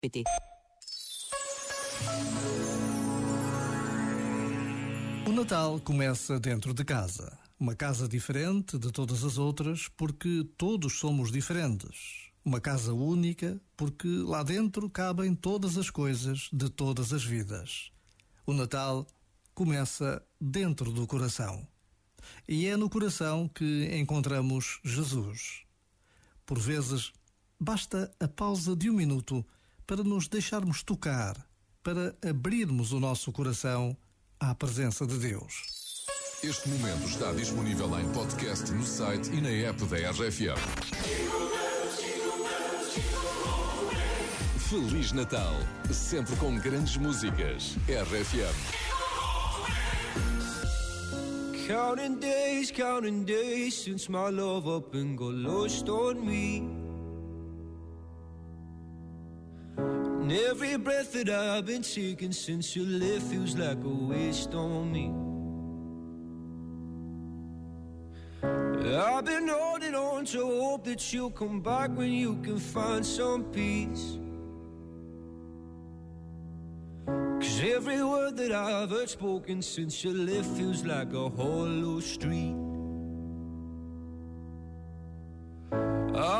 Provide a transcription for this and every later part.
PT. O Natal começa dentro de casa. Uma casa diferente de todas as outras, porque todos somos diferentes. Uma casa única, porque lá dentro cabem todas as coisas de todas as vidas. O Natal começa dentro do coração. E é no coração que encontramos Jesus. Por vezes, basta a pausa de um minuto para nos deixarmos tocar, para abrirmos o nosso coração à presença de Deus. Este momento está disponível em podcast no site e na app da RFM. Feliz Natal, sempre com grandes músicas. RFM. Counting days, counting days since my love up and got lost on me. And every breath that I've been taking since you left feels like a waste on me. I've been holding on to hope that you'll come back when you can find some peace. Cause every word that I've heard spoken since you left feels like a hollow street.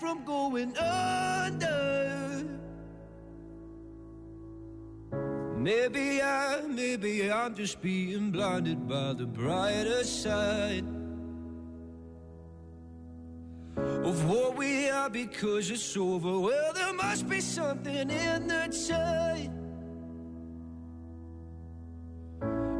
from going under. Maybe I, maybe I'm just being blinded by the brighter side of what we are because it's over. Well, there must be something in the tide.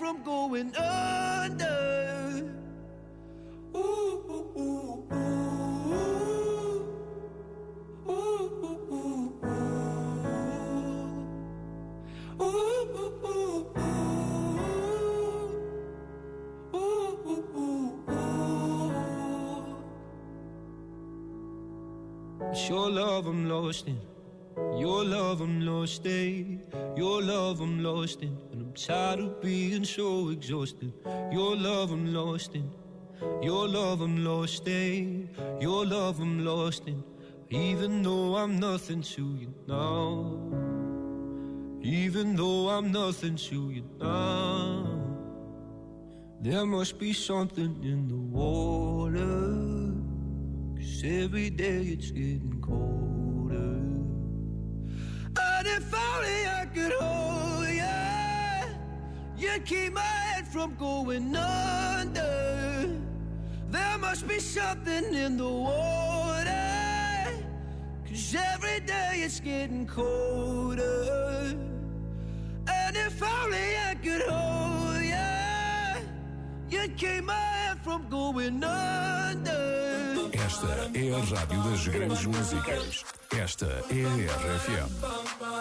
from going under. Ooh, ooh, ooh, ooh. Ooh, ooh, ooh, ooh. Ooh, ooh, ooh, ooh. Love I'm lost in. Your love I'm lost in, your love I'm lost in, and I'm tired of being so exhausted. Your love I'm lost in, your love I'm lost in, your love I'm lost in, even though I'm nothing to you now. Even though I'm nothing to you now, there must be something in the water. Cause every day it's getting colder. If only I could hold you, you'd keep my head from going under. There must be something in the water, cause every day it's getting colder. And if only I could hold you, you'd keep my head from going under. Esta é a Rádio das Grandes Músicas. Esta é a RFM.